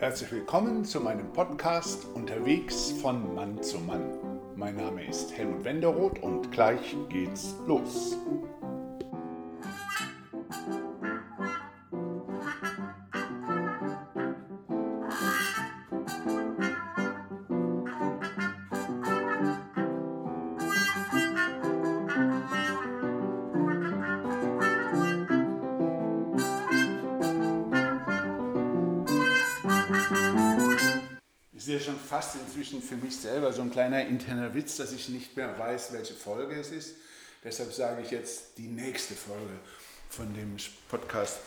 Herzlich willkommen zu meinem Podcast Unterwegs von Mann zu Mann. Mein Name ist Helmut Wenderoth und gleich geht's los. Für mich selber so ein kleiner interner Witz, dass ich nicht mehr weiß, welche Folge es ist. Deshalb sage ich jetzt die nächste Folge von dem Podcast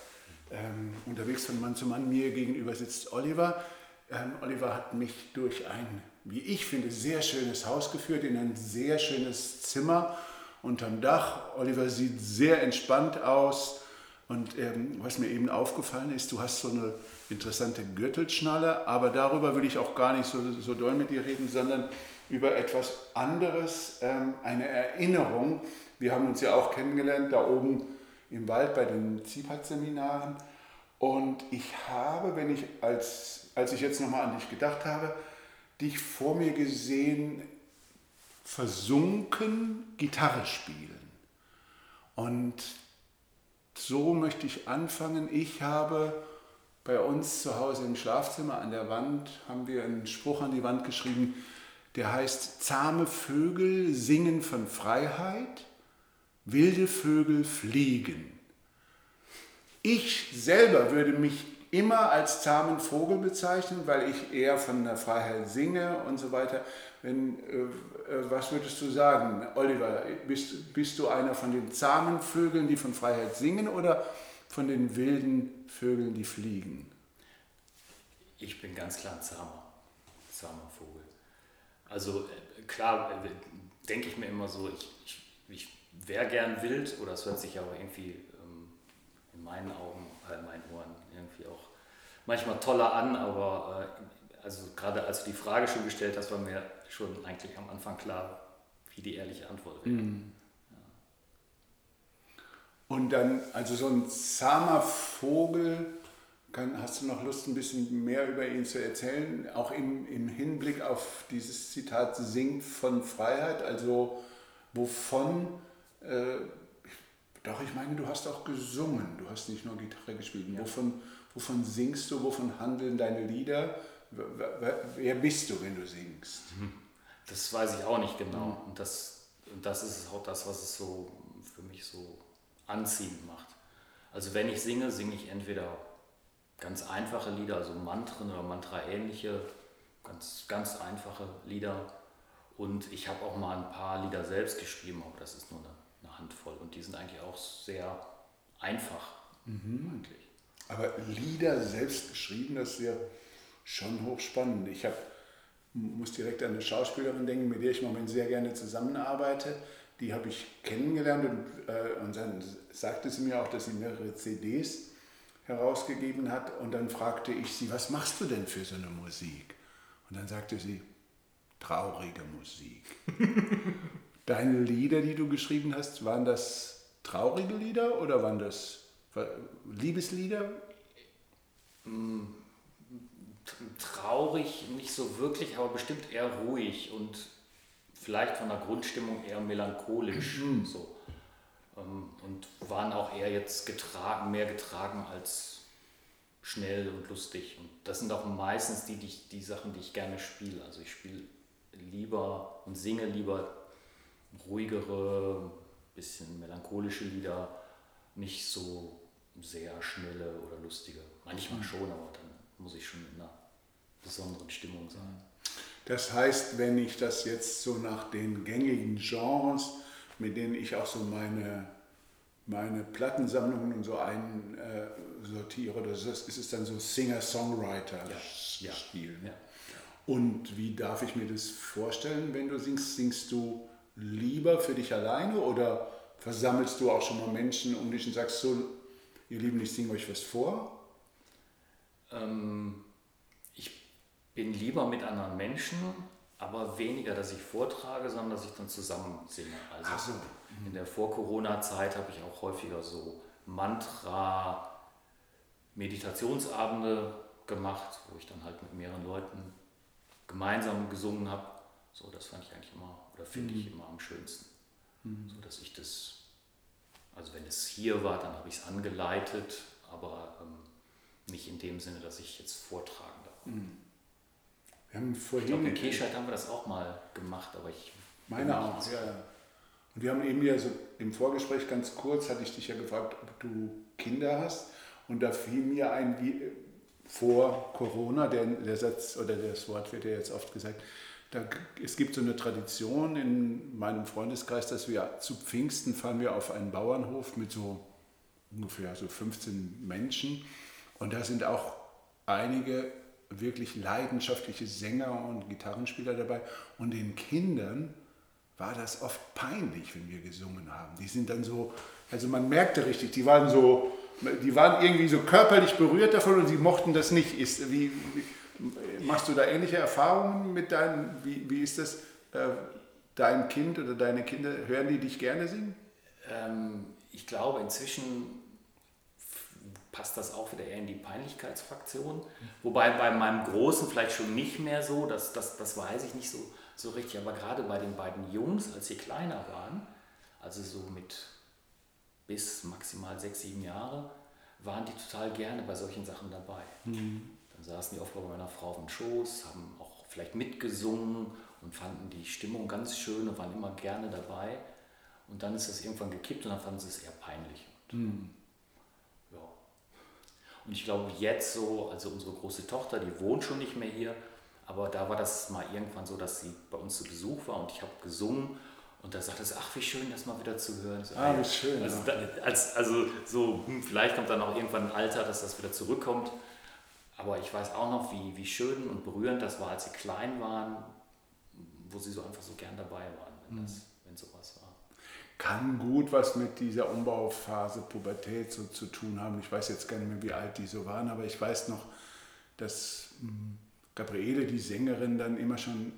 ähm, Unterwegs von Mann zu Mann. Mir gegenüber sitzt Oliver. Ähm, Oliver hat mich durch ein, wie ich finde, sehr schönes Haus geführt, in ein sehr schönes Zimmer unterm Dach. Oliver sieht sehr entspannt aus. Und ähm, was mir eben aufgefallen ist, du hast so eine interessante Gürtelschnalle, aber darüber will ich auch gar nicht so, so doll mit dir reden, sondern über etwas anderes, ähm, eine Erinnerung. Wir haben uns ja auch kennengelernt, da oben im Wald bei den ZIPAT-Seminaren. Und ich habe, wenn ich als, als ich jetzt nochmal an dich gedacht habe, dich vor mir gesehen, versunken Gitarre spielen. Und so möchte ich anfangen. Ich habe bei uns zu Hause im Schlafzimmer an der Wand haben wir einen Spruch an die Wand geschrieben, der heißt, zahme Vögel singen von Freiheit, wilde Vögel fliegen. Ich selber würde mich immer als zahmen Vogel bezeichnen, weil ich eher von der Freiheit singe und so weiter. Wenn, äh, äh, was würdest du sagen, Oliver? Bist, bist du einer von den zahmen Vögeln, die von Freiheit singen oder von den wilden Vögeln, die fliegen? Ich bin ganz klar ein zahmer, zahmer Vogel. Also äh, klar, äh, denke ich mir immer so, ich, ich, ich wäre gern wild oder es hört sich aber irgendwie ähm, in meinen Augen, äh, meinen Ohren irgendwie auch manchmal toller an, aber äh, also gerade als du die Frage schon gestellt hast, war mir schon eigentlich am Anfang klar, wie die ehrliche Antwort wäre. Mm. Und dann, also so ein zahmer Vogel, kann, hast du noch Lust, ein bisschen mehr über ihn zu erzählen? Auch im, im Hinblick auf dieses Zitat singt von Freiheit, also wovon, äh, doch ich meine, du hast auch gesungen, du hast nicht nur Gitarre gespielt. Ja. Wovon, wovon singst du, wovon handeln deine Lieder? Wer bist du, wenn du singst? Mhm. Das weiß ich auch nicht genau. Mhm. Und das, das ist auch das, was es so für mich so anziehend macht. Also wenn ich singe, singe ich entweder ganz einfache Lieder, also Mantren oder Mantra-ähnliche, ganz, ganz einfache Lieder. Und ich habe auch mal ein paar Lieder selbst geschrieben, aber das ist nur eine, eine Handvoll. Und die sind eigentlich auch sehr einfach. Mhm. Eigentlich. Aber Lieder selbst geschrieben, das ist ja schon hochspannend. Ich hab, muss direkt an eine Schauspielerin denken, mit der ich im Moment sehr gerne zusammenarbeite die habe ich kennengelernt und, äh, und dann sagte sie mir auch, dass sie mehrere CDs herausgegeben hat. Und dann fragte ich sie, was machst du denn für so eine Musik? Und dann sagte sie, traurige Musik. Deine Lieder, die du geschrieben hast, waren das traurige Lieder oder waren das Liebeslieder? Mm, traurig nicht so wirklich, aber bestimmt eher ruhig und vielleicht von der Grundstimmung eher melancholisch mhm. so. Ähm, und waren auch eher jetzt getragen, mehr getragen als schnell und lustig. Und das sind auch meistens die, die, die Sachen, die ich gerne spiele. Also ich spiele lieber und singe lieber ruhigere, bisschen melancholische Lieder, nicht so sehr schnelle oder lustige. Manchmal mhm. schon, aber dann muss ich schon in einer besonderen Stimmung sein. Das heißt, wenn ich das jetzt so nach den gängigen Genres, mit denen ich auch so meine, meine Plattensammlungen und so einsortiere, äh, das ist, ist es dann so Singer-Songwriter-Stil. Ja, ja. Und wie darf ich mir das vorstellen, wenn du singst? Singst du lieber für dich alleine oder versammelst du auch schon mal Menschen um dich und sagst so, ihr Lieben, ich singe euch was vor? Ähm bin lieber mit anderen Menschen, aber weniger, dass ich vortrage, sondern dass ich dann zusammen singe. Also so. in der Vor-Corona-Zeit habe ich auch häufiger so Mantra, Meditationsabende gemacht, wo ich dann halt mit mehreren Leuten gemeinsam gesungen habe. So, das fand ich eigentlich immer, oder finde mhm. ich immer am schönsten. Mhm. So dass ich das, also wenn es hier war, dann habe ich es angeleitet, aber ähm, nicht in dem Sinne, dass ich jetzt vortragen darf. Mhm. Wir haben vorhin ich glaube, in Keschheit haben wir das auch mal gemacht, aber ich. Meine auch, ja, ja. Und wir haben eben ja so im Vorgespräch ganz kurz, hatte ich dich ja gefragt, ob du Kinder hast. Und da fiel mir ein, wie vor Corona, der, der Satz oder das Wort wird ja jetzt oft gesagt, da, es gibt so eine Tradition in meinem Freundeskreis, dass wir zu Pfingsten fahren wir auf einen Bauernhof mit so ungefähr so 15 Menschen. Und da sind auch einige wirklich leidenschaftliche Sänger und Gitarrenspieler dabei. Und den Kindern war das oft peinlich, wenn wir gesungen haben. Die sind dann so, also man merkte richtig, die waren so, die waren irgendwie so körperlich berührt davon und sie mochten das nicht. Ist, wie, wie machst du da ähnliche Erfahrungen mit deinen, wie, wie ist das, äh, dein Kind oder deine Kinder, hören die dich gerne singen? Ähm, ich glaube, inzwischen passt das auch wieder eher in die Peinlichkeitsfraktion. Wobei bei meinem Großen vielleicht schon nicht mehr so, das, das, das weiß ich nicht so, so richtig. Aber gerade bei den beiden Jungs, als sie kleiner waren, also so mit bis maximal sechs, sieben Jahre, waren die total gerne bei solchen Sachen dabei. Mhm. Dann saßen die oft bei meiner Frau auf dem Schoß, haben auch vielleicht mitgesungen und fanden die Stimmung ganz schön und waren immer gerne dabei. Und dann ist das irgendwann gekippt und dann fanden sie es eher peinlich. Mhm. Und ich glaube jetzt so, also unsere große Tochter, die wohnt schon nicht mehr hier, aber da war das mal irgendwann so, dass sie bei uns zu Besuch war und ich habe gesungen und da sagte sie, ach wie schön, das mal wieder zu hören. So, ah, wie schön. Also, ja. als, also so, hm, vielleicht kommt dann auch irgendwann ein Alter, dass das wieder zurückkommt. Aber ich weiß auch noch, wie, wie schön und berührend das war, als sie klein waren, wo sie so einfach so gern dabei waren, wenn, mhm. das, wenn sowas war kann gut was mit dieser Umbauphase Pubertät so zu tun haben. Ich weiß jetzt gar nicht mehr, wie alt die so waren, aber ich weiß noch, dass hm, Gabriele, die Sängerin, dann immer schon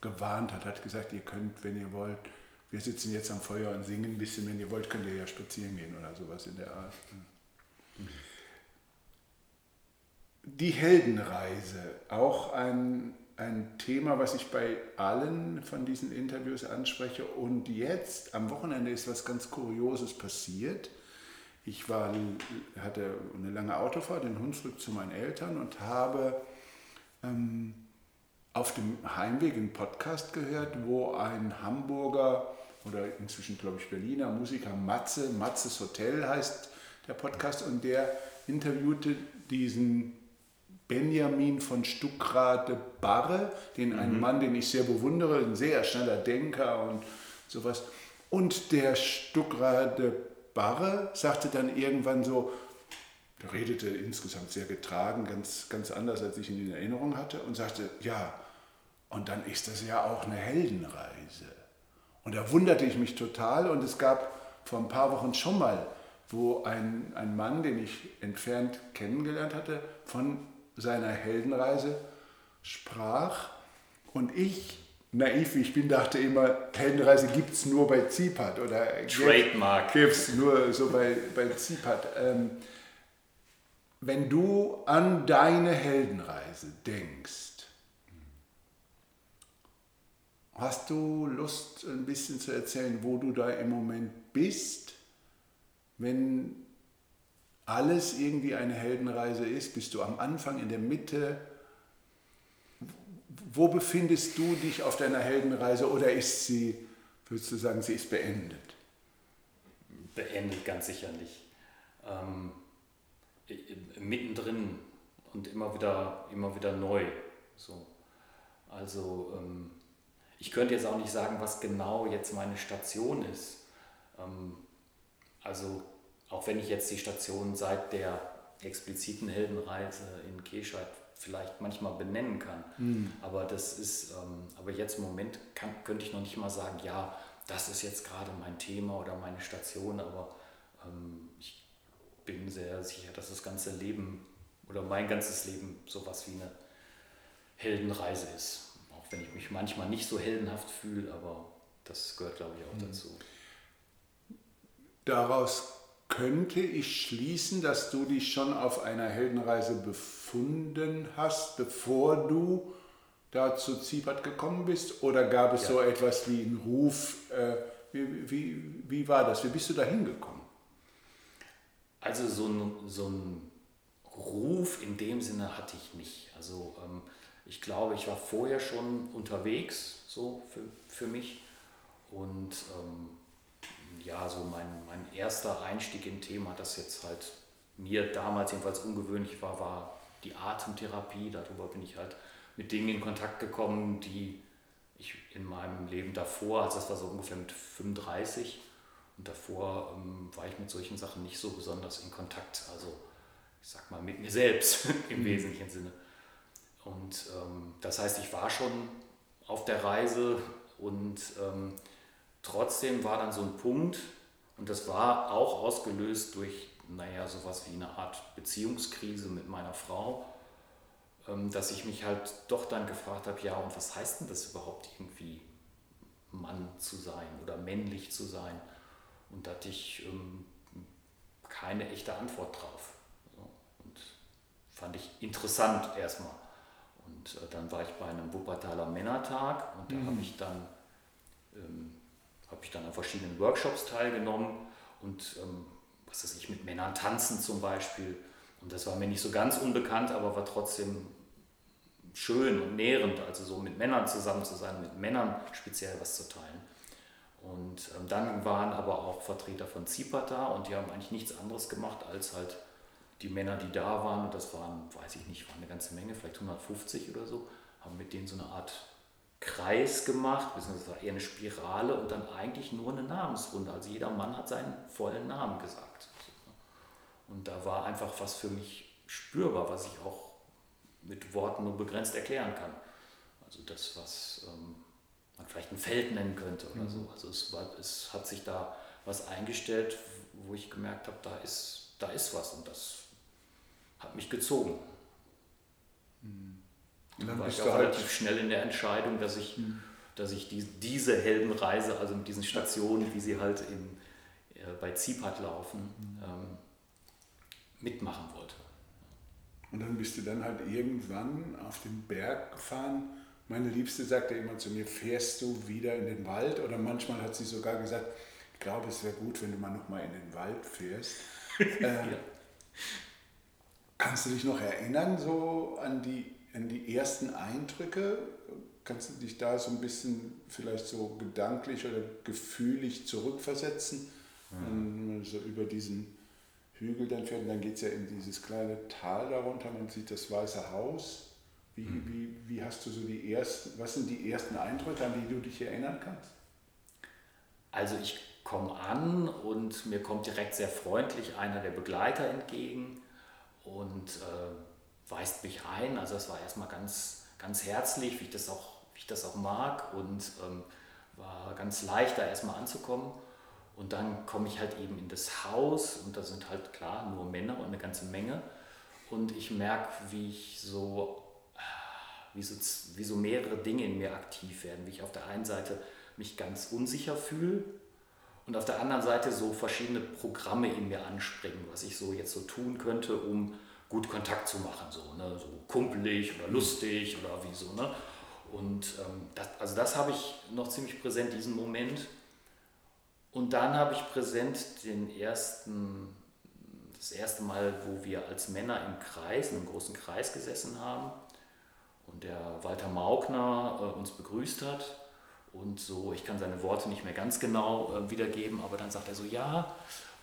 gewarnt hat, hat gesagt, ihr könnt, wenn ihr wollt, wir sitzen jetzt am Feuer und singen ein bisschen, wenn ihr wollt, könnt ihr ja spazieren gehen oder sowas in der Art. Die Heldenreise, auch ein ein Thema, was ich bei allen von diesen Interviews anspreche. Und jetzt, am Wochenende, ist was ganz Kurioses passiert. Ich war, hatte eine lange Autofahrt in Hunsrück zu meinen Eltern und habe ähm, auf dem Heimweg einen Podcast gehört, wo ein Hamburger oder inzwischen, glaube ich, Berliner Musiker Matze, Matzes Hotel heißt der Podcast, und der interviewte diesen Benjamin von Stuckrade Barre, den mhm. einen Mann, den ich sehr bewundere, ein sehr schneller Denker und sowas. Und der Stuckrade Barre sagte dann irgendwann so, der redete insgesamt sehr getragen, ganz, ganz anders, als ich ihn in Erinnerung hatte, und sagte, ja, und dann ist das ja auch eine Heldenreise. Und da wunderte ich mich total und es gab vor ein paar Wochen schon mal, wo ein, ein Mann, den ich entfernt kennengelernt hatte, von seiner Heldenreise sprach. Und ich, naiv wie ich bin, dachte immer, Heldenreise gibt es nur bei Zipat oder Trademark. Gibt es nur so bei, bei Zipat. Ähm, wenn du an deine Heldenreise denkst, hast du Lust, ein bisschen zu erzählen, wo du da im Moment bist? Wenn alles irgendwie eine Heldenreise ist? Bist du am Anfang, in der Mitte? Wo befindest du dich auf deiner Heldenreise oder ist sie, würdest du sagen, sie ist beendet? Beendet ganz sicherlich. Ähm, mittendrin und immer wieder, immer wieder neu. So. Also ähm, ich könnte jetzt auch nicht sagen, was genau jetzt meine Station ist. Ähm, also auch wenn ich jetzt die Station seit der expliziten Heldenreise in Kescheit vielleicht manchmal benennen kann. Mhm. Aber das ist, ähm, aber jetzt im Moment kann, könnte ich noch nicht mal sagen, ja, das ist jetzt gerade mein Thema oder meine Station, aber ähm, ich bin sehr sicher, dass das ganze Leben oder mein ganzes Leben sowas wie eine Heldenreise ist. Auch wenn ich mich manchmal nicht so heldenhaft fühle, aber das gehört, glaube ich, auch mhm. dazu. Daraus könnte ich schließen, dass du dich schon auf einer Heldenreise befunden hast, bevor du da zu Ziebert gekommen bist? Oder gab es ja. so etwas wie einen Ruf? Äh, wie, wie, wie war das? Wie bist du da hingekommen? Also so ein, so ein Ruf in dem Sinne hatte ich nicht. Also ähm, ich glaube, ich war vorher schon unterwegs, so für, für mich. Und ähm, ja, so mein, mein erster Einstieg in Thema, das jetzt halt mir damals jedenfalls ungewöhnlich war, war die Atemtherapie. Darüber bin ich halt mit Dingen in Kontakt gekommen, die ich in meinem Leben davor, also das war so ungefähr mit 35, und davor ähm, war ich mit solchen Sachen nicht so besonders in Kontakt. Also ich sag mal mit mir selbst im mhm. wesentlichen Sinne. Und ähm, das heißt, ich war schon auf der Reise und ähm, trotzdem war dann so ein Punkt, und das war auch ausgelöst durch, naja, sowas wie eine Art Beziehungskrise mit meiner Frau, ähm, dass ich mich halt doch dann gefragt habe, ja, und was heißt denn das überhaupt irgendwie, Mann zu sein oder männlich zu sein? Und da hatte ich ähm, keine echte Antwort drauf. Und fand ich interessant erstmal. Und äh, dann war ich bei einem Wuppertaler Männertag und da mhm. habe ich dann ähm, habe ich dann an verschiedenen Workshops teilgenommen und ähm, was weiß ich, mit Männern tanzen zum Beispiel. Und das war mir nicht so ganz unbekannt, aber war trotzdem schön und nährend, also so mit Männern zusammen zu sein, mit Männern speziell was zu teilen. Und ähm, dann waren aber auch Vertreter von ZIPAT da und die haben eigentlich nichts anderes gemacht, als halt die Männer, die da waren, und das waren, weiß ich nicht, waren eine ganze Menge, vielleicht 150 oder so, haben mit denen so eine Art Kreis gemacht, beziehungsweise eher eine Spirale und dann eigentlich nur eine Namensrunde. Also jeder Mann hat seinen vollen Namen gesagt. Und da war einfach was für mich spürbar, was ich auch mit Worten nur begrenzt erklären kann. Also das, was ähm, man vielleicht ein Feld nennen könnte oder mhm. so. Also es, war, es hat sich da was eingestellt, wo ich gemerkt habe, da ist, da ist was und das hat mich gezogen. Mhm. Und dann war ich auch halt relativ schnell in der Entscheidung, dass ich, mhm. dass ich die, diese Heldenreise, also mit diesen Stationen, wie sie halt in, äh, bei Zipat laufen, mhm. ähm, mitmachen wollte. Und dann bist du dann halt irgendwann auf den Berg gefahren. Meine Liebste sagte immer zu mir, fährst du wieder in den Wald? Oder manchmal hat sie sogar gesagt, ich glaube, es wäre gut, wenn du mal nochmal in den Wald fährst. äh, ja. Kannst du dich noch erinnern, so an die an die ersten Eindrücke? Kannst du dich da so ein bisschen vielleicht so gedanklich oder gefühlig zurückversetzen? Mhm. so über diesen Hügel dann fährt und dann geht es ja in dieses kleine Tal darunter, man sieht das Weiße Haus. Wie, mhm. wie, wie hast du so die ersten, was sind die ersten Eindrücke, an die du dich erinnern kannst? Also ich komme an und mir kommt direkt sehr freundlich einer der Begleiter entgegen und äh, weist mich ein. Also das war erstmal ganz, ganz herzlich, wie ich das auch, wie ich das auch mag und ähm, war ganz leicht da erstmal anzukommen. Und dann komme ich halt eben in das Haus und da sind halt klar nur Männer und eine ganze Menge. Und ich merke, wie ich so, wie so, wie so mehrere Dinge in mir aktiv werden. Wie ich auf der einen Seite mich ganz unsicher fühle und auf der anderen Seite so verschiedene Programme in mir anspringen, was ich so jetzt so tun könnte, um gut Kontakt zu machen, so, ne? so kumpelig oder lustig oder wie so. Ne? Und ähm, das, also das habe ich noch ziemlich präsent, diesen Moment. Und dann habe ich präsent den ersten, das erste Mal, wo wir als Männer im Kreis, in einem großen Kreis gesessen haben und der Walter Maugner äh, uns begrüßt hat. Und so, ich kann seine Worte nicht mehr ganz genau äh, wiedergeben, aber dann sagt er so, ja,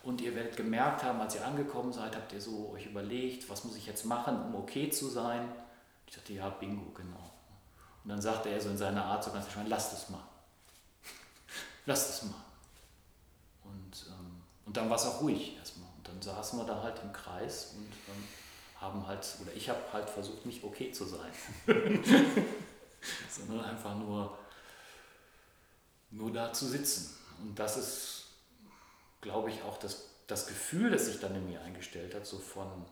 und ihr werdet gemerkt haben, als ihr angekommen seid, habt ihr so euch überlegt, was muss ich jetzt machen, um okay zu sein? Ich dachte, ja, Bingo, genau. Und dann sagte er so in seiner Art so ganz schön, lasst es mal. lasst es mal. Und, ähm, und dann war es auch ruhig erstmal. Und dann saßen wir da halt im Kreis und ähm, haben halt, oder ich habe halt versucht, nicht okay zu sein. Sondern einfach nur, nur da zu sitzen. Und das ist glaube ich, auch das, das Gefühl, das sich dann in mir eingestellt hat, so von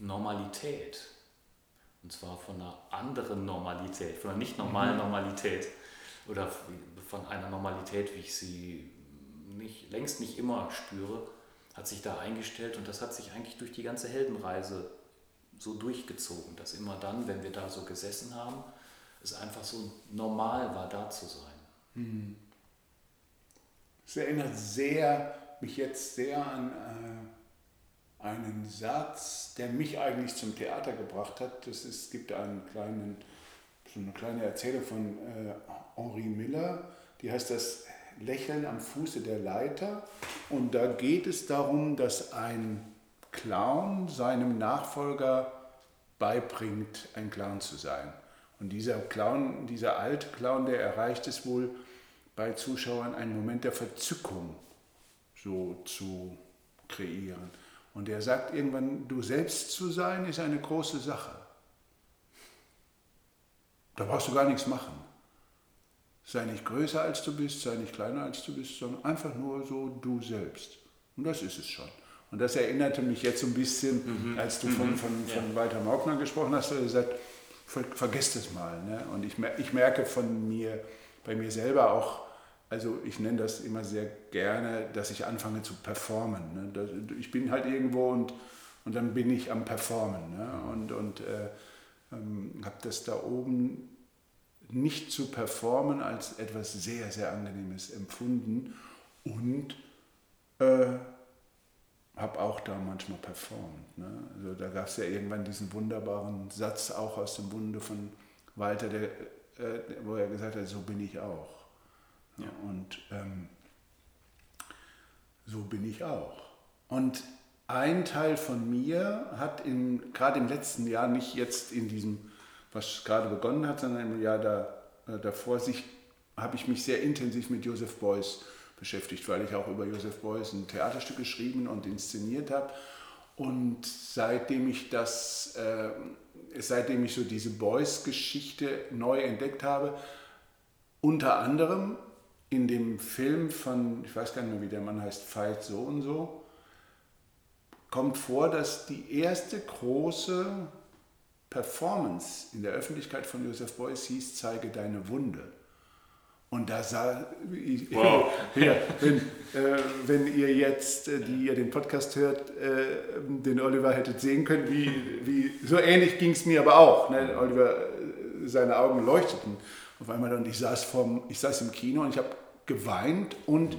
Normalität. Und zwar von einer anderen Normalität, von einer nicht normalen mhm. Normalität. oder von einer Normalität, wie ich sie nicht, längst nicht immer spüre, hat sich da eingestellt und das hat sich eigentlich durch die ganze Heldenreise so durchgezogen, dass immer dann, wenn wir da so gesessen haben, es einfach so normal war, da zu sein. Mhm. Es erinnert sehr, mich jetzt sehr an äh, einen Satz, der mich eigentlich zum Theater gebracht hat. Das ist, es gibt einen kleinen, so eine kleine Erzählung von äh, Henri Miller, die heißt das Lächeln am Fuße der Leiter. Und da geht es darum, dass ein Clown seinem Nachfolger beibringt, ein Clown zu sein. Und dieser Clown, dieser alte Clown, der erreicht es wohl bei Zuschauern, einen Moment der Verzückung so zu kreieren. Und er sagt irgendwann, du selbst zu sein, ist eine große Sache. Da brauchst du gar nichts machen. Sei nicht größer als du bist, sei nicht kleiner als du bist, sondern einfach nur so du selbst. Und das ist es schon. Und das erinnerte mich jetzt so ein bisschen, mhm. als du von, mhm. von, von ja. Walter Maugner gesprochen hast, du gesagt, ver, vergesst es mal. Ne? Und ich, ich merke von mir, bei mir selber auch, also ich nenne das immer sehr gerne, dass ich anfange zu performen. Ne? Ich bin halt irgendwo und, und dann bin ich am Performen. Ne? Und, und äh, ähm, habe das da oben nicht zu performen als etwas sehr, sehr Angenehmes empfunden und äh, habe auch da manchmal performt. Ne? Also da gab es ja irgendwann diesen wunderbaren Satz auch aus dem Bunde von Walter, der, äh, wo er gesagt hat, so bin ich auch. Ja. Und ähm, so bin ich auch. Und ein Teil von mir hat gerade im letzten Jahr, nicht jetzt in diesem was gerade begonnen hat, sondern im Jahr da, äh, davor habe ich mich sehr intensiv mit Joseph Beuys beschäftigt, weil ich auch über Joseph Beuys ein Theaterstück geschrieben und inszeniert habe. Und seitdem ich das, äh, seitdem ich so diese Beuys-Geschichte neu entdeckt habe, unter anderem in dem Film von, ich weiß gar nicht mehr, wie der Mann heißt, Fight so und so, kommt vor, dass die erste große Performance in der Öffentlichkeit von Joseph Beuys hieß, zeige deine Wunde. Und da sah, ich, wow. ja, wenn, äh, wenn ihr jetzt, äh, die ihr den Podcast hört, äh, den Oliver hättet sehen können, wie, wie so ähnlich ging es mir aber auch. Ne? Oliver, äh, seine Augen leuchteten auf einmal und ich saß, vorm, ich saß im Kino und ich habe geweint und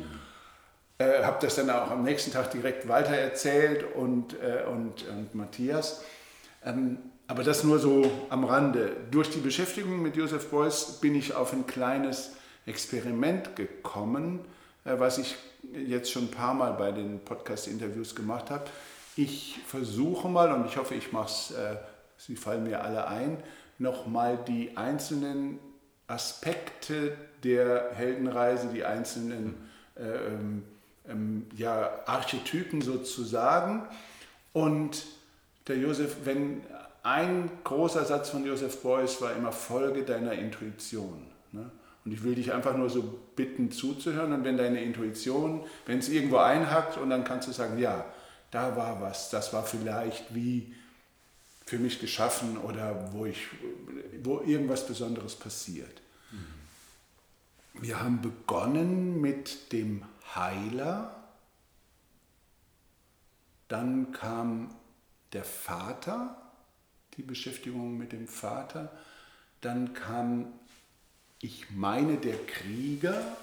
äh, habe das dann auch am nächsten Tag direkt weitererzählt und, äh, und, und Matthias. Ähm, aber das nur so am Rande. Durch die Beschäftigung mit Joseph Beuys bin ich auf ein kleines Experiment gekommen, äh, was ich jetzt schon ein paar Mal bei den Podcast-Interviews gemacht habe. Ich versuche mal, und ich hoffe, ich mache es, äh, sie fallen mir alle ein, nochmal die einzelnen Aspekte der Heldenreise, die einzelnen äh, ähm, ähm, ja, Archetypen sozusagen. Und der Josef, wenn ein großer Satz von Joseph Beuys war immer, folge deiner Intuition. Ne? Und ich will dich einfach nur so bitten zuzuhören und wenn deine Intuition, wenn es irgendwo einhackt und dann kannst du sagen, ja, da war was, das war vielleicht wie für mich geschaffen oder wo, ich, wo irgendwas Besonderes passiert. Mhm. Wir haben begonnen mit dem Heiler, dann kam der Vater, die Beschäftigung mit dem Vater. Dann kam, ich meine, der Krieger,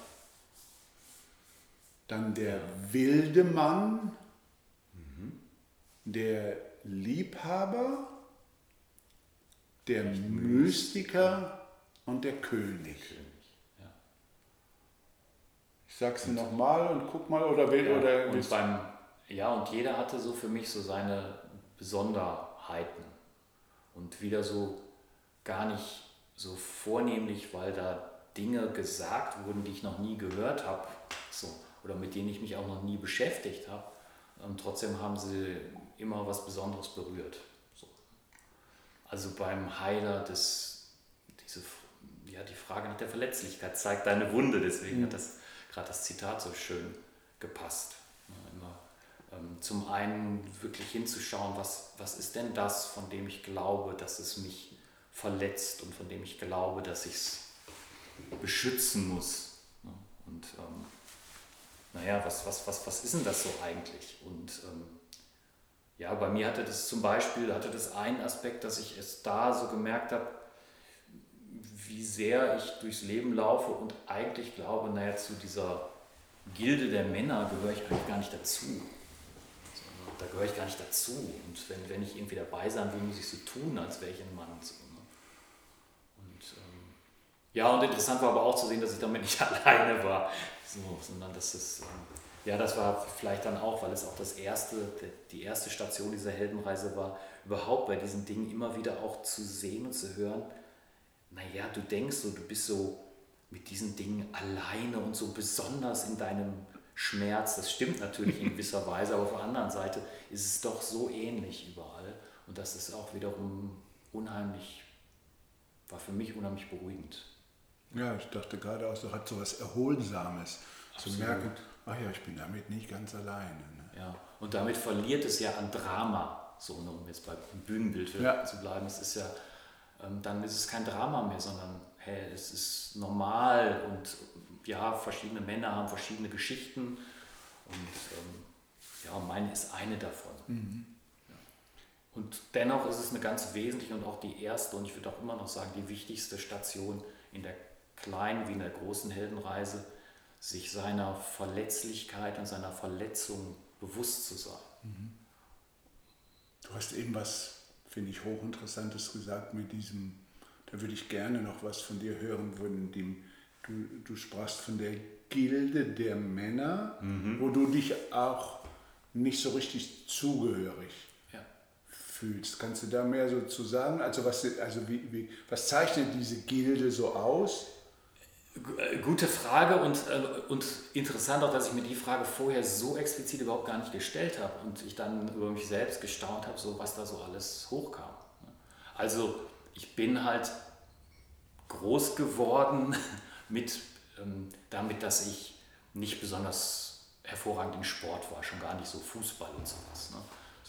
dann der wilde Mann, mhm. der Liebhaber, der Mystiker und der König. Ich sag's dir nochmal und guck mal, oder will ja, oder und beim, Ja, und jeder hatte so für mich so seine Besonderheiten und wieder so gar nicht so vornehmlich, weil da Dinge gesagt wurden, die ich noch nie gehört habe so, oder mit denen ich mich auch noch nie beschäftigt habe. Und trotzdem haben sie immer was Besonderes berührt. So. Also beim Heiler, das, diese, ja, die Frage nach der Verletzlichkeit zeigt deine Wunde, deswegen mhm. hat das gerade das Zitat so schön gepasst. Ähm, zum einen wirklich hinzuschauen, was, was ist denn das, von dem ich glaube, dass es mich verletzt und von dem ich glaube, dass ich es beschützen muss. Ne? Und ähm, naja, was, was, was, was ist denn das so eigentlich? Und ähm, ja, bei mir hatte das zum Beispiel, hatte das einen Aspekt, dass ich es da so gemerkt habe, wie sehr ich durchs Leben laufe und eigentlich glaube, naja, zu dieser Gilde der Männer gehöre ich eigentlich gar nicht dazu. Da gehöre ich gar nicht dazu. Und wenn, wenn ich irgendwie dabei sein will, muss ich so tun, als wäre ich ein Mann. So, ne? Und ähm, ja, und interessant war aber auch zu sehen, dass ich damit nicht alleine war, so, sondern dass es, ähm, ja, das war vielleicht dann auch, weil es auch das erste, die erste Station dieser Heldenreise war, überhaupt bei diesen Dingen immer wieder auch zu sehen und zu hören, naja, du denkst so, du bist so mit diesen Dingen alleine und so besonders in deinem Schmerz. Das stimmt natürlich in gewisser Weise, aber auf der anderen Seite ist es doch so ähnlich überall. Und das ist auch wiederum unheimlich, war für mich unheimlich beruhigend. Ja, ich dachte gerade auch, so hat so was Erholsames. Absolut. Zu merken, ach ja, ich bin damit nicht ganz alleine. Ne? Ja, und damit verliert es ja an Drama, so ne, um jetzt beim Bühnenbild ja. zu bleiben. Es ist ja dann ist es kein Drama mehr, sondern hey, es ist normal und ja, verschiedene Männer haben verschiedene Geschichten und ähm, ja, meine ist eine davon. Mhm. Und dennoch ist es eine ganz wesentliche und auch die erste und ich würde auch immer noch sagen, die wichtigste Station in der kleinen wie in der großen Heldenreise, sich seiner Verletzlichkeit und seiner Verletzung bewusst zu sein. Mhm. Du hast eben was finde ich, hochinteressantes gesagt mit diesem, da würde ich gerne noch was von dir hören, von dem, du, du sprachst von der Gilde der Männer, mhm. wo du dich auch nicht so richtig zugehörig ja. fühlst. Kannst du da mehr so zu sagen? Also was, also wie, wie, was zeichnet diese Gilde so aus? Äh, gute Frage und, äh, und interessant auch, dass ich mir die Frage vorher so explizit überhaupt gar nicht gestellt habe und ich dann über mich selbst gestaunt habe, so was da so alles hochkam. Also ich bin halt groß geworden mit, ähm, damit, dass ich nicht besonders hervorragend in Sport war, schon gar nicht so Fußball und sowas. Ne?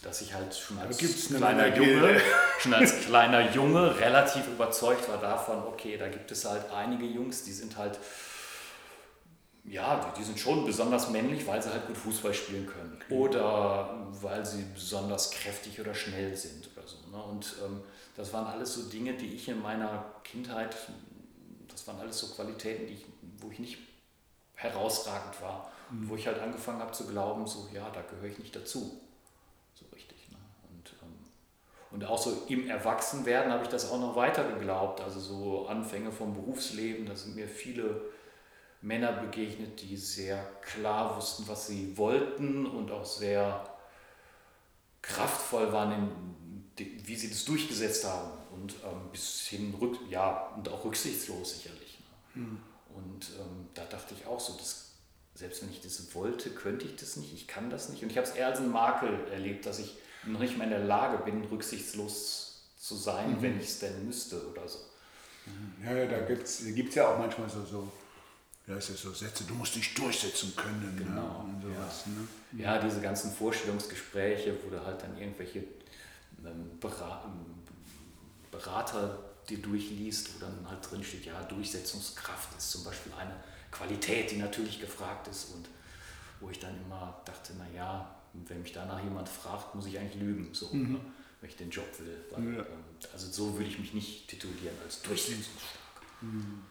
Dass ich halt schon als kleiner Junge, schon als kleiner Junge relativ überzeugt war davon, okay, da gibt es halt einige Jungs, die sind halt, ja, die sind schon besonders männlich, weil sie halt gut Fußball spielen können. Oder weil sie besonders kräftig oder schnell sind oder so. Ne? Und ähm, das waren alles so Dinge, die ich in meiner Kindheit, das waren alles so Qualitäten, die ich, wo ich nicht herausragend war. Mhm. Wo ich halt angefangen habe zu glauben, so, ja, da gehöre ich nicht dazu. Und auch so im Erwachsenwerden habe ich das auch noch weiter geglaubt. Also so Anfänge vom Berufsleben, da sind mir viele Männer begegnet, die sehr klar wussten, was sie wollten und auch sehr kraftvoll waren, in, wie sie das durchgesetzt haben. Und ähm, bis hin, rück, ja, und auch rücksichtslos sicherlich. Ne? Hm. Und ähm, da dachte ich auch so, dass, selbst wenn ich das wollte, könnte ich das nicht, ich kann das nicht. Und ich habe es eher als einen Makel erlebt, dass ich noch nicht mehr in der Lage bin, rücksichtslos zu sein, mhm. wenn ich es denn müsste oder so. Mhm. Ja, ja da gibt es ja auch manchmal so, so, ja, ist ja so Sätze, du musst dich durchsetzen können. Ne, genau. Ne? Sowas, ja. Ne? ja. diese ganzen Vorstellungsgespräche, wo du halt dann irgendwelche ähm, Berater dir durchliest, wo dann halt drin steht, ja, Durchsetzungskraft ist zum Beispiel eine Qualität, die natürlich gefragt ist und wo ich dann immer dachte, naja, wenn mich danach jemand fragt, muss ich eigentlich lügen, so, mhm. ne, wenn ich den Job will. Weil, ja. ähm, also so würde ich mich nicht titulieren als durchsetzungsstark. Mhm.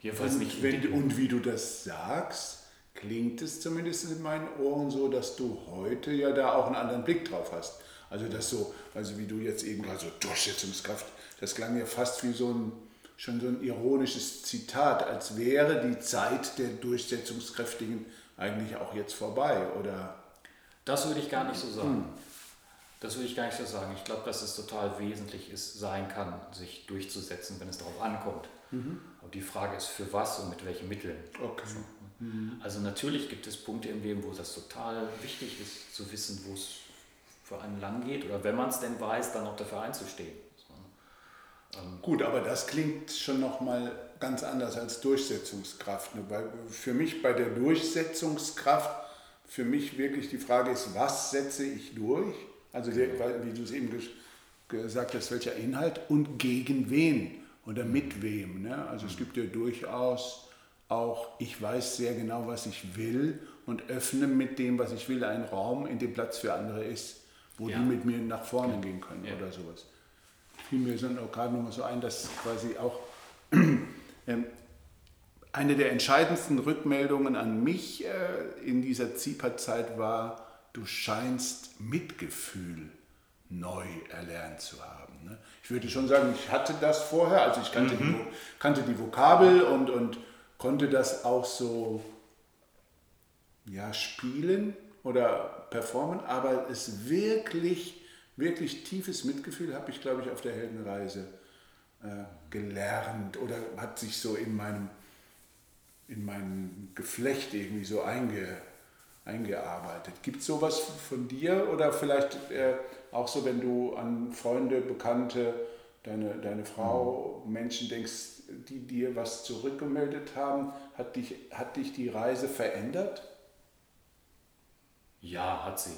Jedenfalls und, nicht. Wenn, und wie du das sagst, klingt es zumindest in meinen Ohren so, dass du heute ja da auch einen anderen Blick drauf hast. Also das so, also wie du jetzt eben gerade so Durchsetzungskraft, das klang ja fast wie so ein schon so ein ironisches Zitat, als wäre die Zeit der Durchsetzungskräftigen eigentlich auch jetzt vorbei, oder? Das würde ich gar nicht so sagen. Hm. Das würde ich gar nicht so sagen. Ich glaube, dass es total wesentlich ist, sein kann, sich durchzusetzen, wenn es darauf ankommt. Mhm. Aber die Frage ist, für was und mit welchen Mitteln. Okay. Mhm. Also natürlich gibt es Punkte im Leben, wo das total wichtig ist, zu wissen, wo es für einen lang geht. Oder wenn man es denn weiß, dann auch dafür einzustehen. Ähm, Gut, aber das klingt schon nochmal ganz anders als Durchsetzungskraft. Für mich bei der Durchsetzungskraft, für mich wirklich die Frage ist, was setze ich durch? Also wie du es eben gesagt hast, welcher Inhalt und gegen wen? oder mit wem. Ne? Also es gibt ja durchaus auch, ich weiß sehr genau, was ich will und öffne mit dem, was ich will, einen Raum, in dem Platz für andere ist, wo ja. die mit mir nach vorne gehen können ja. oder sowas. Fiel mir so gerade nochmal so ein, dass quasi auch eine der entscheidendsten Rückmeldungen an mich äh, in dieser Zieperzeit war, du scheinst Mitgefühl neu erlernt zu haben. Ne? Ich würde schon sagen, ich hatte das vorher, also ich kannte, mhm. die, kannte die Vokabel und, und konnte das auch so ja, spielen oder performen, aber es wirklich, wirklich tiefes Mitgefühl habe ich, glaube ich, auf der Heldenreise gelernt oder hat sich so in meinem in mein Geflecht irgendwie so einge, eingearbeitet. Gibt es sowas von dir oder vielleicht äh, auch so, wenn du an Freunde, Bekannte, deine, deine Frau, mhm. Menschen denkst, die dir was zurückgemeldet haben, hat dich, hat dich die Reise verändert? Ja, hat sie.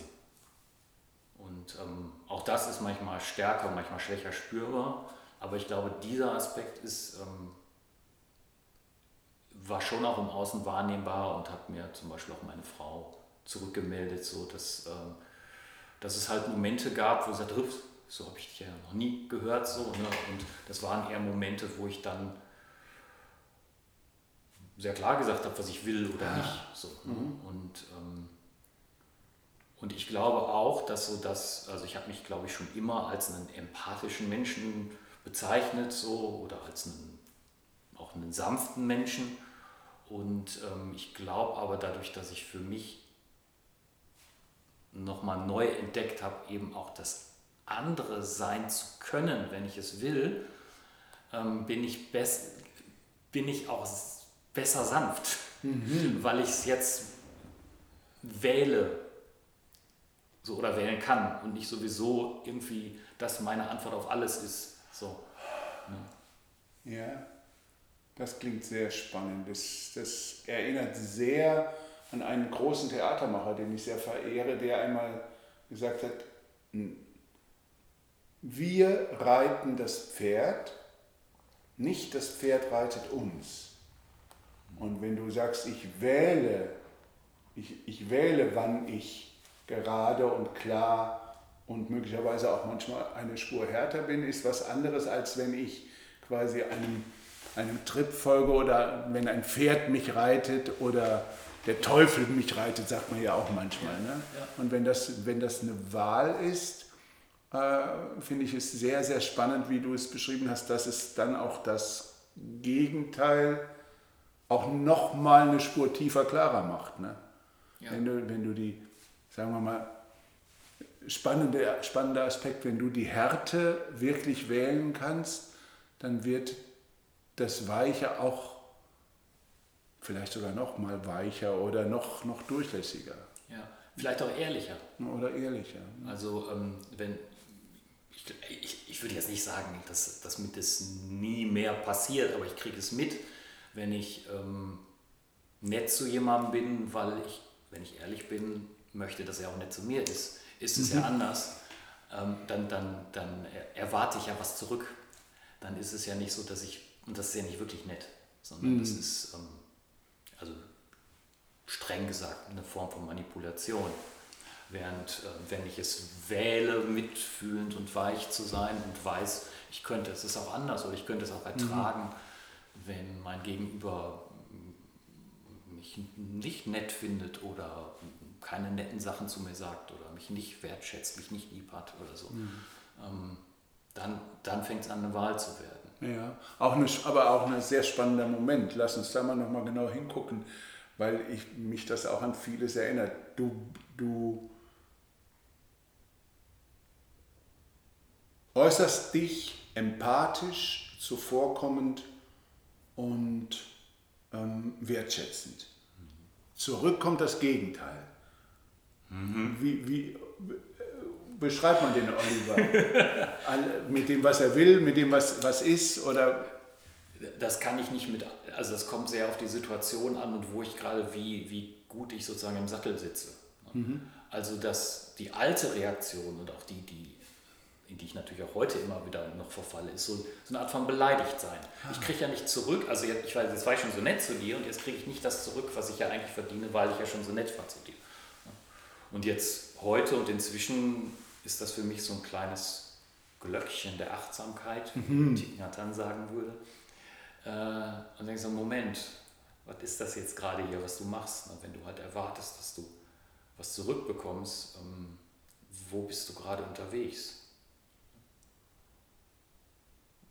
Und ähm, auch das ist manchmal stärker, manchmal schwächer spürbar. Aber ich glaube, dieser Aspekt ist ähm, war schon auch im Außen wahrnehmbar und hat mir zum Beispiel auch meine Frau zurückgemeldet, so dass, äh, dass es halt Momente gab, wo sie sagt, so habe ich dich ja noch nie gehört, so, ne? und das waren eher Momente, wo ich dann sehr klar gesagt habe, was ich will oder nicht. So, ne? mhm. und, ähm, und ich glaube auch, dass so das, also ich habe mich, glaube ich, schon immer als einen empathischen Menschen bezeichnet, so, oder als einen, auch einen sanften Menschen. Und ähm, ich glaube aber dadurch, dass ich für mich nochmal neu entdeckt habe, eben auch das andere sein zu können, wenn ich es will, ähm, bin, ich bin ich auch besser sanft, mhm. weil ich es jetzt wähle so, oder wählen kann und nicht sowieso irgendwie das meine Antwort auf alles ist. So, ne? Ja. Das klingt sehr spannend. Das, das erinnert sehr an einen großen Theatermacher, den ich sehr verehre, der einmal gesagt hat, wir reiten das Pferd, nicht das Pferd reitet uns. Und wenn du sagst, ich wähle, ich, ich wähle, wann ich gerade und klar und möglicherweise auch manchmal eine Spur härter bin, ist was anderes, als wenn ich quasi einem einem Trip folge oder wenn ein Pferd mich reitet oder der Teufel mich reitet, sagt man ja auch manchmal. Ne? Und wenn das, wenn das eine Wahl ist, äh, finde ich es sehr, sehr spannend, wie du es beschrieben hast, dass es dann auch das Gegenteil auch nochmal eine Spur tiefer klarer macht. Ne? Ja. Wenn, du, wenn du die, sagen wir mal, spannende, spannender Aspekt, wenn du die Härte wirklich wählen kannst, dann wird das Weiche auch vielleicht sogar noch mal weicher oder noch, noch durchlässiger. Ja, vielleicht auch ehrlicher. Oder ehrlicher. Also ähm, wenn, ich, ich, ich würde jetzt nicht sagen, dass, dass mit das nie mehr passiert, aber ich kriege es mit, wenn ich ähm, nett zu jemandem bin, weil ich, wenn ich ehrlich bin, möchte, dass er auch nett zu mir ist. Ist es mhm. ja anders, ähm, dann, dann, dann erwarte ich ja was zurück. Dann ist es ja nicht so, dass ich und das ist ja nicht wirklich nett, sondern mhm. das ist, ähm, also streng gesagt, eine Form von Manipulation. Während, äh, wenn ich es wähle, mitfühlend und weich zu sein und weiß, ich könnte, es ist auch anders oder ich könnte es auch mhm. ertragen, mhm. wenn mein Gegenüber mich nicht nett findet oder keine netten Sachen zu mir sagt oder mich nicht wertschätzt, mich nicht lieb hat oder so, mhm. ähm, dann, dann fängt es an, eine Wahl zu werden. Ja, auch eine, aber auch ein sehr spannender Moment. Lass uns da mal nochmal genau hingucken, weil ich, mich das auch an vieles erinnert. Du, du äußerst dich empathisch, zuvorkommend und ähm, wertschätzend. Zurück kommt das Gegenteil. Mhm. Wie, wie, beschreibt man den Oliver? mit dem, was er will, mit dem, was, was ist? Oder? Das kann ich nicht mit, also das kommt sehr auf die Situation an und wo ich gerade, wie, wie gut ich sozusagen im Sattel sitze. Mhm. Also dass die alte Reaktion und auch die, die in die ich natürlich auch heute immer wieder noch verfalle, ist so, so eine Art von beleidigt sein. Ich kriege ja nicht zurück, also ich weiß, jetzt war ich schon so nett zu dir und jetzt kriege ich nicht das zurück, was ich ja eigentlich verdiene, weil ich ja schon so nett war zu dir. Und jetzt heute und inzwischen ist das für mich so ein kleines Glöckchen der Achtsamkeit, mhm. wie Nathan sagen würde. Äh, und denke so, Moment, was ist das jetzt gerade hier, was du machst? Wenn du halt erwartest, dass du was zurückbekommst, ähm, wo bist du gerade unterwegs?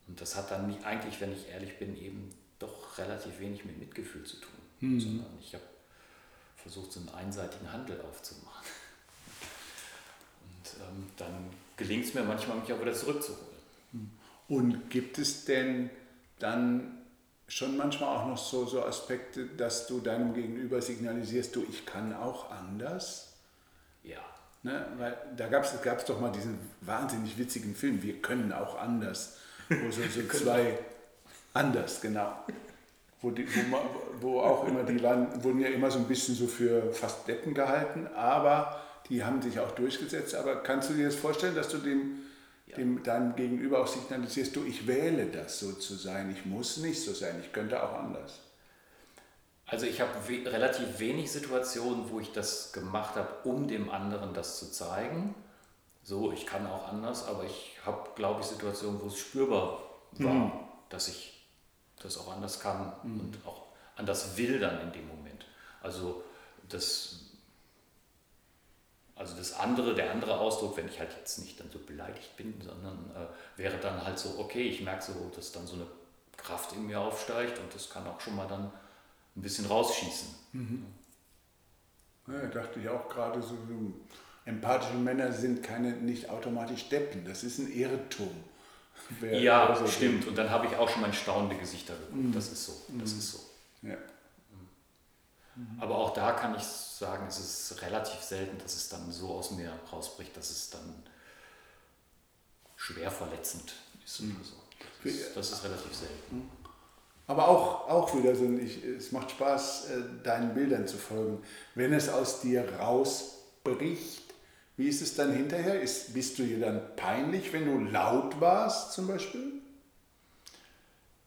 Und das hat dann eigentlich, wenn ich ehrlich bin, eben doch relativ wenig mit Mitgefühl zu tun, mhm. sondern ich habe versucht, so einen einseitigen Handel aufzumachen. Und ähm, dann gelingt es mir manchmal, mich auch wieder zurückzuholen. Und gibt es denn dann schon manchmal auch noch so, so Aspekte, dass du deinem Gegenüber signalisierst, du, ich kann auch anders? Ja. Ne? Weil da gab es doch mal diesen wahnsinnig witzigen Film, Wir können auch anders wo so, so zwei anders, genau. Wo, die, wo, wo, auch immer, die waren, wurden ja immer so ein bisschen so für fast Deppen gehalten, aber die haben sich auch durchgesetzt. Aber kannst du dir das vorstellen, dass du dem, ja. dem deinem Gegenüber auch signalisierst, du, ich wähle das so zu sein, ich muss nicht so sein, ich könnte auch anders? Also ich habe we relativ wenig Situationen, wo ich das gemacht habe, um dem anderen das zu zeigen so, ich kann auch anders, aber ich habe, glaube ich, Situationen, wo es spürbar war, mhm. dass ich das auch anders kann mhm. und auch anders will dann in dem Moment. Also das, also das andere, der andere Ausdruck, wenn ich halt jetzt nicht dann so beleidigt bin, sondern äh, wäre dann halt so, okay, ich merke so, dass dann so eine Kraft in mir aufsteigt und das kann auch schon mal dann ein bisschen rausschießen. Mhm. Ja, dachte ich auch gerade so, empathische Männer sind keine, nicht automatisch Deppen. Das ist ein Irrtum. Wer ja, so stimmt. Denkt. Und dann habe ich auch schon mein staunende Gesichter geguckt. Mm. Das ist so. Das mm. ist so. Ja. Mm. Aber auch da kann ich sagen, es ist relativ selten, dass es dann so aus mir rausbricht, dass es dann schwer verletzend ist oder so. Das ist, das ist relativ selten. Aber auch, auch wieder so, ich, es macht Spaß, äh, deinen Bildern zu folgen. Wenn es aus dir rausbricht, wie ist es dann hinterher? Ist, bist du dir dann peinlich, wenn du laut warst zum Beispiel?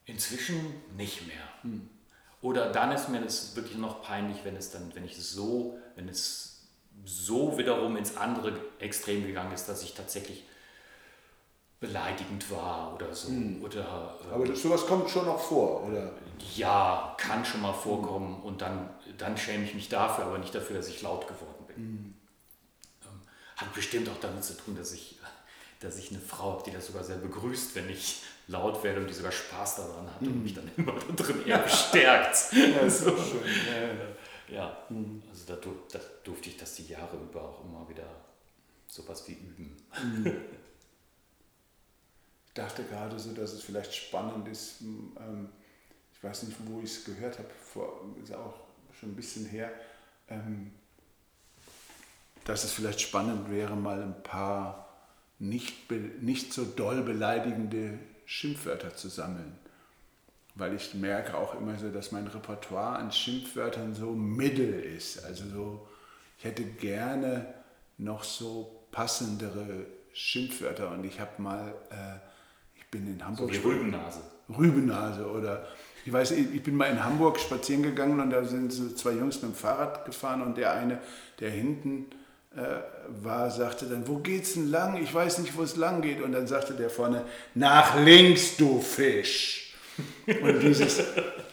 Inzwischen nicht mehr. Hm. Oder dann ist mir das wirklich noch peinlich, wenn es dann, wenn ich so, wenn es so wiederum ins andere Extrem gegangen ist, dass ich tatsächlich beleidigend war oder so. Hm. Oder, Aber ähm, sowas kommt schon noch vor, oder? Ja, kann schon mal vorkommen und dann, dann schäme ich mich dafür, aber nicht dafür, dass ich laut geworden bin. Hm. Hat bestimmt auch damit zu tun, dass ich, dass ich eine Frau habe, die das sogar sehr begrüßt, wenn ich laut werde und die sogar Spaß daran hat und mhm. mich dann immer da drin eher bestärkt. ja, ist so schön. Ja, ja. Mhm. also da, da, durfte ich das die Jahre über auch immer wieder sowas wie üben. Mhm. Ich dachte gerade so, dass es vielleicht spannend ist, ähm, ich weiß nicht, wo ich es gehört habe, vor, ist auch schon ein bisschen her, ähm, dass es vielleicht spannend wäre, mal ein paar nicht, nicht so doll beleidigende Schimpfwörter zu sammeln. Weil ich merke auch immer so, dass mein Repertoire an Schimpfwörtern so mittel ist. Also so, ich hätte gerne noch so passendere Schimpfwörter. Und ich habe mal, äh, ich bin in Hamburg. So wie Rübennase. Rübennase oder ich weiß, ich bin mal in Hamburg spazieren gegangen und da sind so zwei Jungs mit dem Fahrrad gefahren und der eine, der hinten war, sagte dann, wo geht's denn lang? Ich weiß nicht, wo es lang geht. Und dann sagte der vorne, nach links, du Fisch. Und, dieses,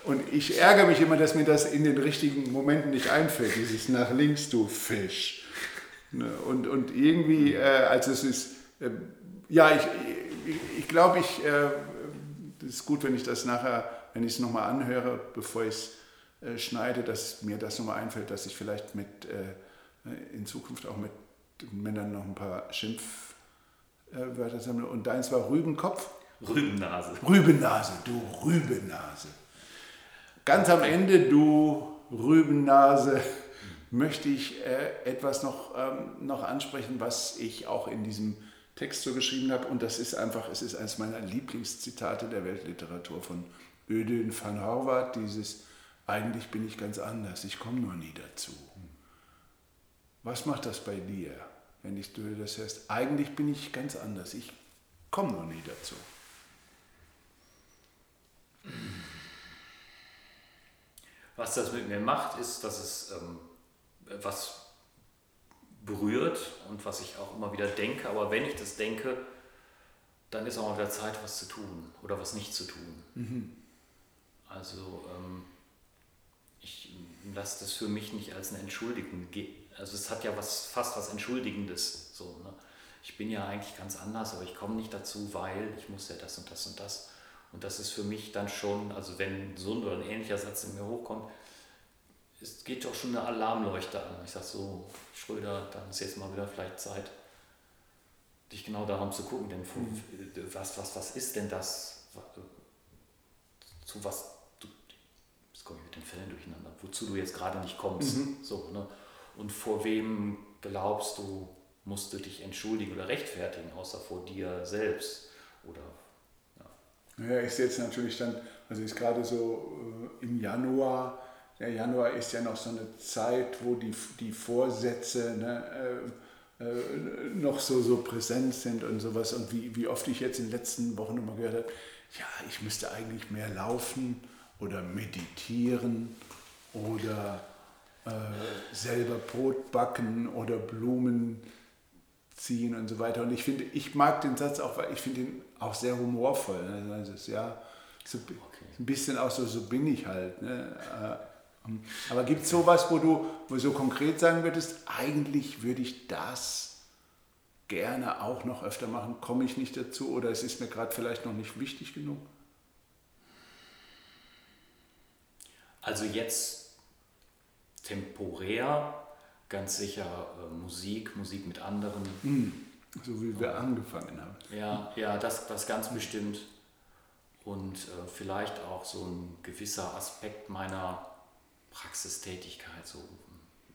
und ich ärgere mich immer, dass mir das in den richtigen Momenten nicht einfällt, dieses nach links, du Fisch. Ne, und, und irgendwie, äh, also es ist, äh, ja, ich, ich, ich glaube, ich, äh, es ist gut, wenn ich das nachher, wenn ich es nochmal anhöre, bevor ich es äh, schneide, dass mir das nochmal einfällt, dass ich vielleicht mit äh, in Zukunft auch mit Männern noch ein paar Schimpfwörter sammle. Und deins war Rübenkopf? Rübennase. Rübennase, du Rübennase. Ganz am Ende, du Rübennase, möchte ich äh, etwas noch, ähm, noch ansprechen, was ich auch in diesem Text so geschrieben habe. Und das ist einfach, es ist eines meiner Lieblingszitate der Weltliteratur von Ödön van Horvath, dieses Eigentlich bin ich ganz anders, ich komme nur nie dazu. Was macht das bei dir, wenn ich, du das hörst? Eigentlich bin ich ganz anders. Ich komme noch nie dazu. Was das mit mir macht, ist, dass es ähm, was berührt und was ich auch immer wieder denke. Aber wenn ich das denke, dann ist auch wieder Zeit, was zu tun oder was nicht zu tun. Mhm. Also ähm, lasse das für mich nicht als eine Entschuldigung. Also es hat ja was, fast was Entschuldigendes. So, ne? Ich bin ja eigentlich ganz anders, aber ich komme nicht dazu, weil ich muss ja das und das und das. Und das ist für mich dann schon, also wenn so ein oder ein ähnlicher Satz in mir hochkommt, es geht doch schon eine Alarmleuchte an. Ich sage so, Schröder, dann ist jetzt mal wieder vielleicht Zeit, dich genau darum zu gucken, denn mhm. was, was, was ist denn das, zu was komme ich mit den Fällen durcheinander, wozu du jetzt gerade nicht kommst. Mhm. So, ne? Und vor wem glaubst du, musst du dich entschuldigen oder rechtfertigen, außer vor dir selbst oder ja, ich sehe jetzt natürlich dann, also ist gerade so äh, im Januar, der Januar ist ja noch so eine Zeit, wo die, die Vorsätze ne, äh, äh, noch so, so präsent sind und sowas. Und wie, wie oft ich jetzt in den letzten Wochen immer gehört habe, ja, ich müsste eigentlich mehr laufen oder meditieren oder äh, selber Brot backen oder Blumen ziehen und so weiter. Und ich finde, ich mag den Satz auch, weil ich finde ihn auch sehr humorvoll. Ne? Also ist, ja, so, okay. ein bisschen auch so, so bin ich halt. Ne? Äh, ähm, aber gibt es sowas, wo du wo so konkret sagen würdest, eigentlich würde ich das gerne auch noch öfter machen, komme ich nicht dazu oder es ist mir gerade vielleicht noch nicht wichtig genug? Also jetzt temporär ganz sicher äh, Musik, Musik mit anderen. Mm, so wie wir angefangen haben. Ja, ja, das, das ganz bestimmt. Und äh, vielleicht auch so ein gewisser Aspekt meiner Praxistätigkeit, so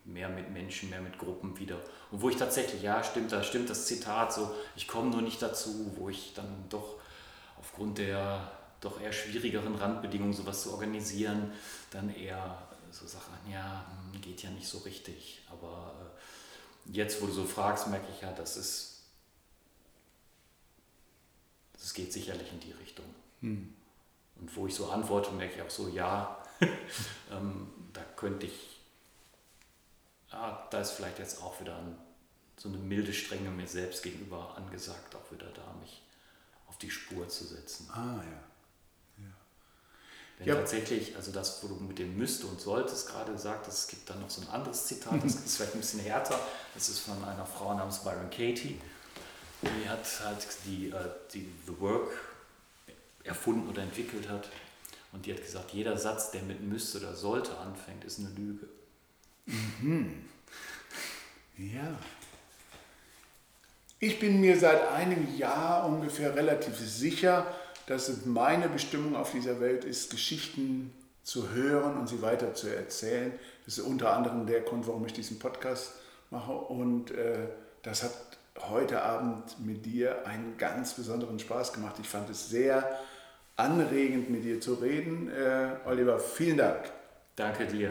mehr mit Menschen, mehr mit Gruppen wieder. Und wo ich tatsächlich, ja, stimmt, da stimmt das Zitat so, ich komme nur nicht dazu, wo ich dann doch aufgrund der doch eher schwierigeren Randbedingungen sowas zu organisieren, dann eher so Sachen, ja, hm, geht ja nicht so richtig. Aber äh, jetzt, wo du so fragst, merke ich ja, das ist, das geht sicherlich in die Richtung. Hm. Und wo ich so antworte, merke ich auch so, ja, ähm, da könnte ich, ah, da ist vielleicht jetzt auch wieder ein, so eine milde Strenge mir selbst gegenüber angesagt, auch wieder da mich auf die Spur zu setzen. Ah, ja. Wenn ja. tatsächlich, also das, wo du mit dem müsste und solltest gerade sagtest, es gibt dann noch so ein anderes Zitat, das ist vielleicht ein bisschen härter, das ist von einer Frau namens Byron Katie. Die hat halt die, äh, die The Work erfunden oder entwickelt hat. Und die hat gesagt, jeder Satz, der mit müsste oder sollte anfängt, ist eine Lüge. Mhm. Ja. Ich bin mir seit einem Jahr ungefähr relativ sicher, dass meine Bestimmung auf dieser Welt ist, Geschichten zu hören und sie weiter zu erzählen. Das ist unter anderem der Grund, warum ich diesen Podcast mache. Und äh, das hat heute Abend mit dir einen ganz besonderen Spaß gemacht. Ich fand es sehr anregend, mit dir zu reden. Äh, Oliver, vielen Dank. Danke dir.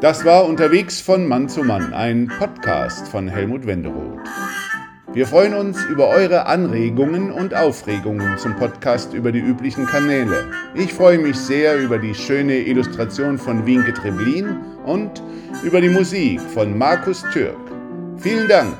Das war Unterwegs von Mann zu Mann, ein Podcast von Helmut Wenderoth. Wir freuen uns über eure Anregungen und Aufregungen zum Podcast über die üblichen Kanäle. Ich freue mich sehr über die schöne Illustration von Wienke Treblin und über die Musik von Markus Türk. Vielen Dank!